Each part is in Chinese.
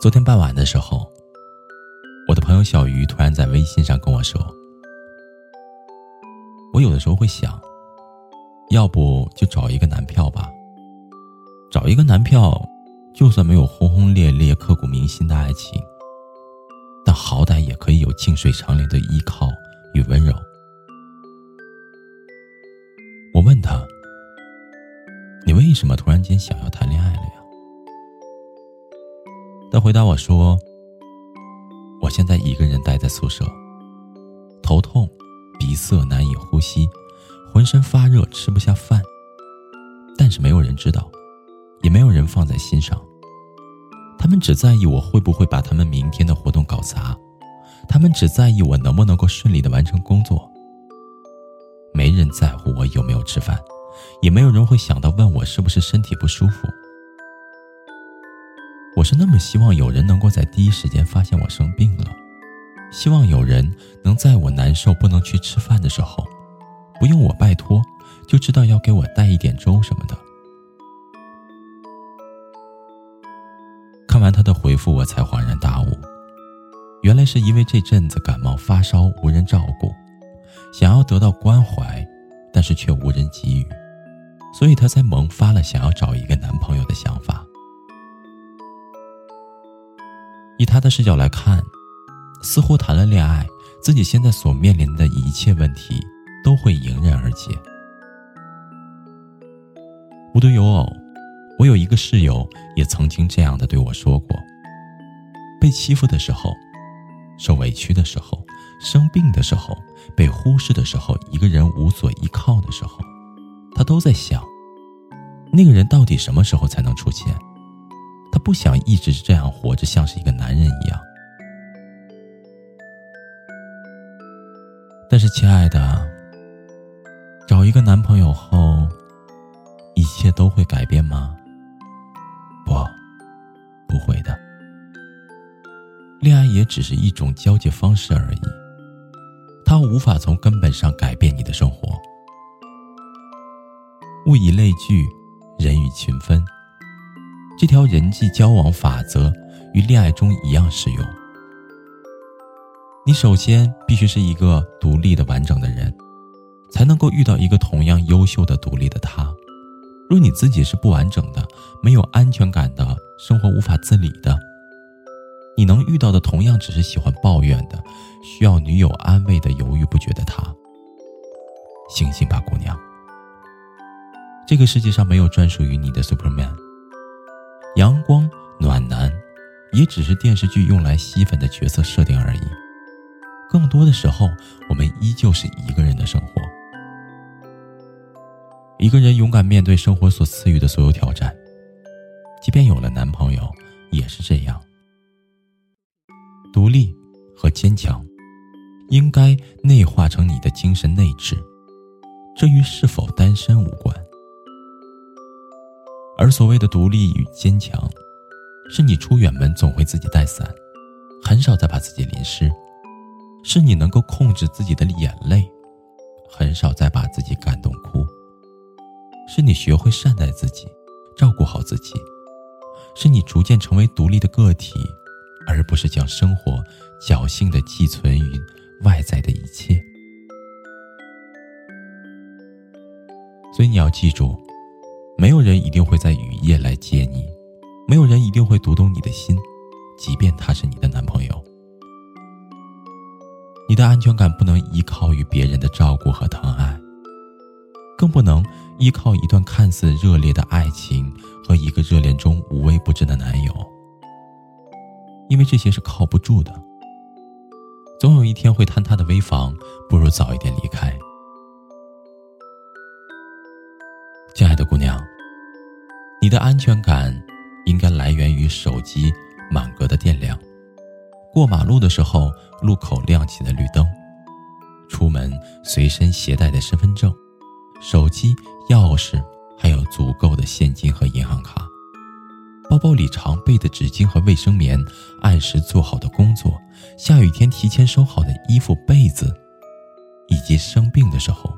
昨天傍晚的时候，我的朋友小鱼突然在微信上跟我说：“我有的时候会想，要不就找一个男票吧。找一个男票，就算没有轰轰烈烈、刻骨铭心的爱情，但好歹也可以有静水长流的依靠与温柔。”我问他：“你为什么突然间想要谈恋爱了呀？”他回答我说：“我现在一个人待在宿舍，头痛、鼻塞、难以呼吸，浑身发热，吃不下饭。但是没有人知道，也没有人放在心上。他们只在意我会不会把他们明天的活动搞砸，他们只在意我能不能够顺利的完成工作。没人在乎我有没有吃饭，也没有人会想到问我是不是身体不舒服。”我是那么希望有人能够在第一时间发现我生病了，希望有人能在我难受不能去吃饭的时候，不用我拜托，就知道要给我带一点粥什么的。看完他的回复，我才恍然大悟，原来是因为这阵子感冒发烧无人照顾，想要得到关怀，但是却无人给予，所以他才萌发了想要找一个男朋友的想法。以他的视角来看，似乎谈了恋爱，自己现在所面临的一切问题都会迎刃而解。无独有偶，我有一个室友也曾经这样的对我说过：被欺负的时候，受委屈的时候，生病的时候，被忽视的时候，一个人无所依靠的时候，他都在想，那个人到底什么时候才能出现？他不想一直这样活着，像是一个男人一样。但是，亲爱的，找一个男朋友后，一切都会改变吗？不，不会的。恋爱也只是一种交际方式而已，它无法从根本上改变你的生活。物以类聚，人以群分。这条人际交往法则与恋爱中一样适用。你首先必须是一个独立的、完整的人，才能够遇到一个同样优秀的、独立的他。若你自己是不完整的、没有安全感的、生活无法自理的，你能遇到的同样只是喜欢抱怨的、需要女友安慰的、犹豫不决的他。醒醒吧，姑娘！这个世界上没有专属于你的 Superman。阳光暖男，也只是电视剧用来吸粉的角色设定而已。更多的时候，我们依旧是一个人的生活，一个人勇敢面对生活所赐予的所有挑战。即便有了男朋友，也是这样。独立和坚强，应该内化成你的精神内质，这与是否单身无关。而所谓的独立与坚强，是你出远门总会自己带伞，很少再把自己淋湿；是你能够控制自己的眼泪，很少再把自己感动哭；是你学会善待自己，照顾好自己；是你逐渐成为独立的个体，而不是将生活侥幸的寄存于外在的一切。所以你要记住。没有人一定会在雨夜来接你，没有人一定会读懂你的心，即便他是你的男朋友。你的安全感不能依靠于别人的照顾和疼爱，更不能依靠一段看似热烈的爱情和一个热恋中无微不至的男友，因为这些是靠不住的。总有一天会坍塌的危房，不如早一点你的安全感应该来源于手机满格的电量，过马路的时候路口亮起的绿灯，出门随身携带的身份证、手机、钥匙，还有足够的现金和银行卡。包包里常备的纸巾和卫生棉，按时做好的工作，下雨天提前收好的衣服被子，以及生病的时候。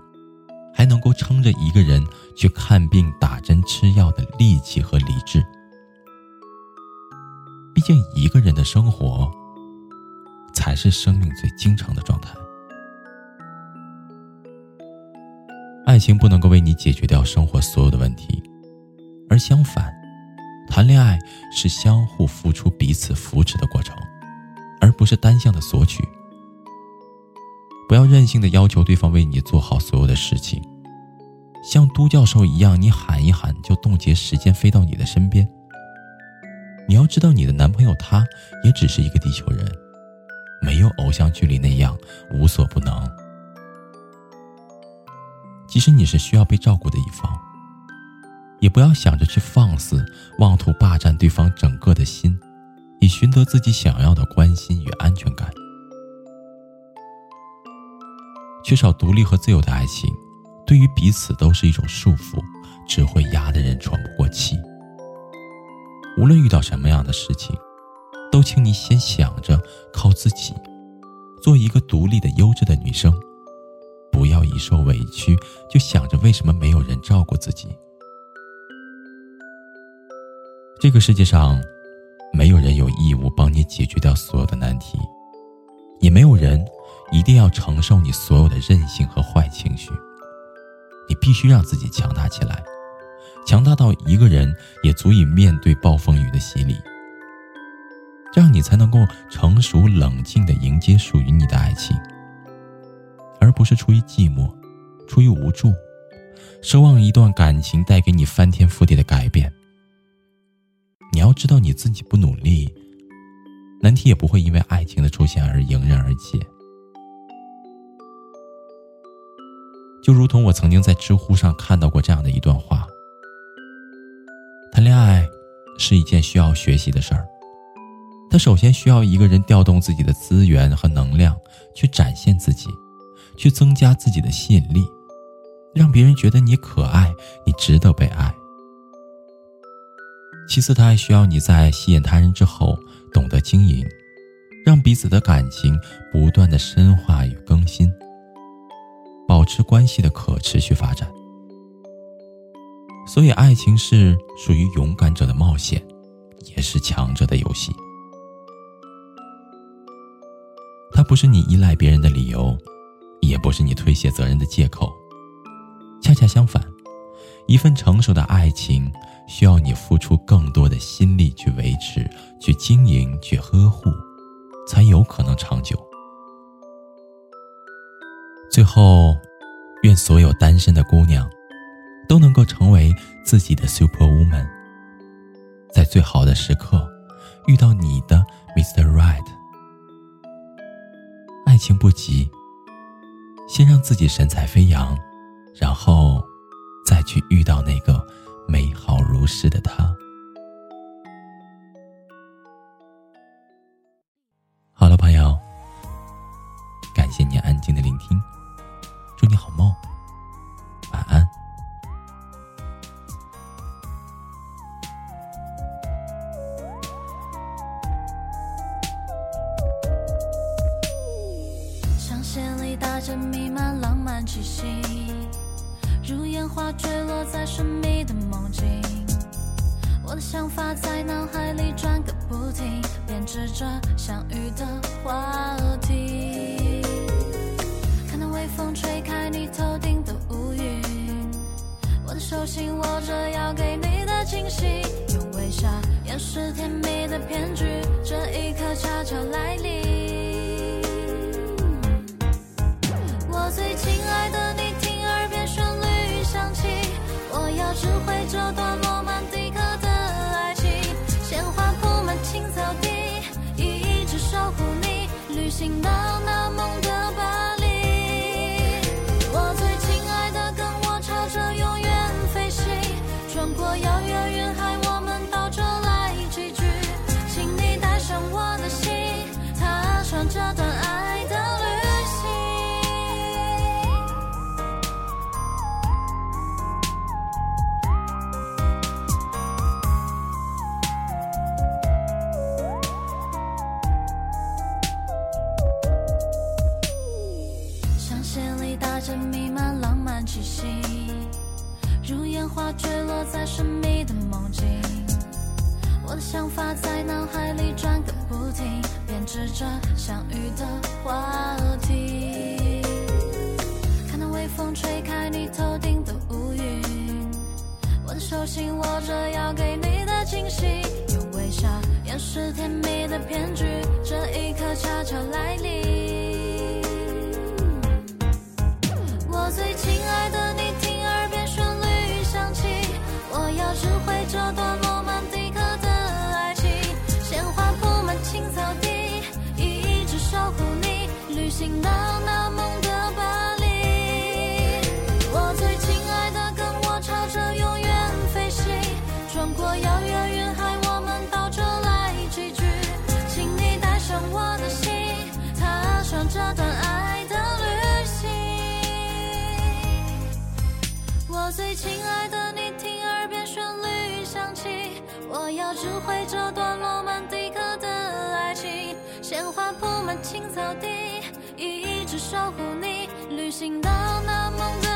还能够撑着一个人去看病、打针、吃药的力气和理智。毕竟，一个人的生活才是生命最经常的状态。爱情不能够为你解决掉生活所有的问题，而相反，谈恋爱是相互付出、彼此扶持的过程，而不是单向的索取。不要任性的要求对方为你做好所有的事情。像都教授一样，你喊一喊就冻结时间飞到你的身边。你要知道，你的男朋友他也只是一个地球人，没有偶像剧里那样无所不能。即使你是需要被照顾的一方，也不要想着去放肆，妄图霸占对方整个的心，以寻得自己想要的关心与安全感。缺少独立和自由的爱情。对于彼此都是一种束缚，只会压得人喘不过气。无论遇到什么样的事情，都请你先想着靠自己，做一个独立的、优质的女生，不要一受委屈就想着为什么没有人照顾自己。这个世界上，没有人有义务帮你解决掉所有的难题，也没有人一定要承受你所有的任性和坏情绪。必须让自己强大起来，强大到一个人也足以面对暴风雨的洗礼。这样你才能够成熟冷静的迎接属于你的爱情，而不是出于寂寞，出于无助，奢望一段感情带给你翻天覆地的改变。你要知道，你自己不努力，难题也不会因为爱情的出现而迎刃而解。就如同我曾经在知乎上看到过这样的一段话：谈恋爱是一件需要学习的事儿。他首先需要一个人调动自己的资源和能量，去展现自己，去增加自己的吸引力，让别人觉得你可爱，你值得被爱。其次，他还需要你在吸引他人之后，懂得经营，让彼此的感情不断的深化与更新。保持关系的可持续发展，所以爱情是属于勇敢者的冒险，也是强者的游戏。它不是你依赖别人的理由，也不是你推卸责任的借口。恰恰相反，一份成熟的爱情需要你付出更多的心力去维持、去经营、去呵护，才有可能长久。最后，愿所有单身的姑娘都能够成为自己的 super woman，在最好的时刻遇到你的 Mr. Right。爱情不急，先让自己神采飞扬，然后再去遇到那个美好如诗的他。好了，朋友，感谢你安静的聆听。坠落在神秘的梦境。我的想法在脑海里转个不停，编织着相遇的话题。看到微风吹开你头顶的乌云，我的手心握着要给你的惊喜，用微笑掩饰甜蜜的骗局，这一刻悄悄来临。进到那梦的巴黎。我最亲爱的跟我朝着永远飞行。穿过遥远云海行。香榭里打着弥漫浪漫气息，如烟花坠落在神秘的梦境。我的想法在脑海里转个不停，编织着相遇的话题。看那微风吹开你头顶的乌云，我的手心握着要给你的惊喜，用微笑掩饰甜蜜的骗局，这一刻悄悄来临。这段罗曼蒂克的爱情。鲜花铺满青草地，一直守护你，旅行到那梦的巴黎。我最亲爱的，跟我朝着永远飞行，穿过遥远云海，我们到这来聚聚。请你带上我的心，踏上这段爱的旅行。我最亲爱的，我要指挥这段罗曼蒂克的爱情。鲜花铺满青草地，一直守护你，旅行到那梦的。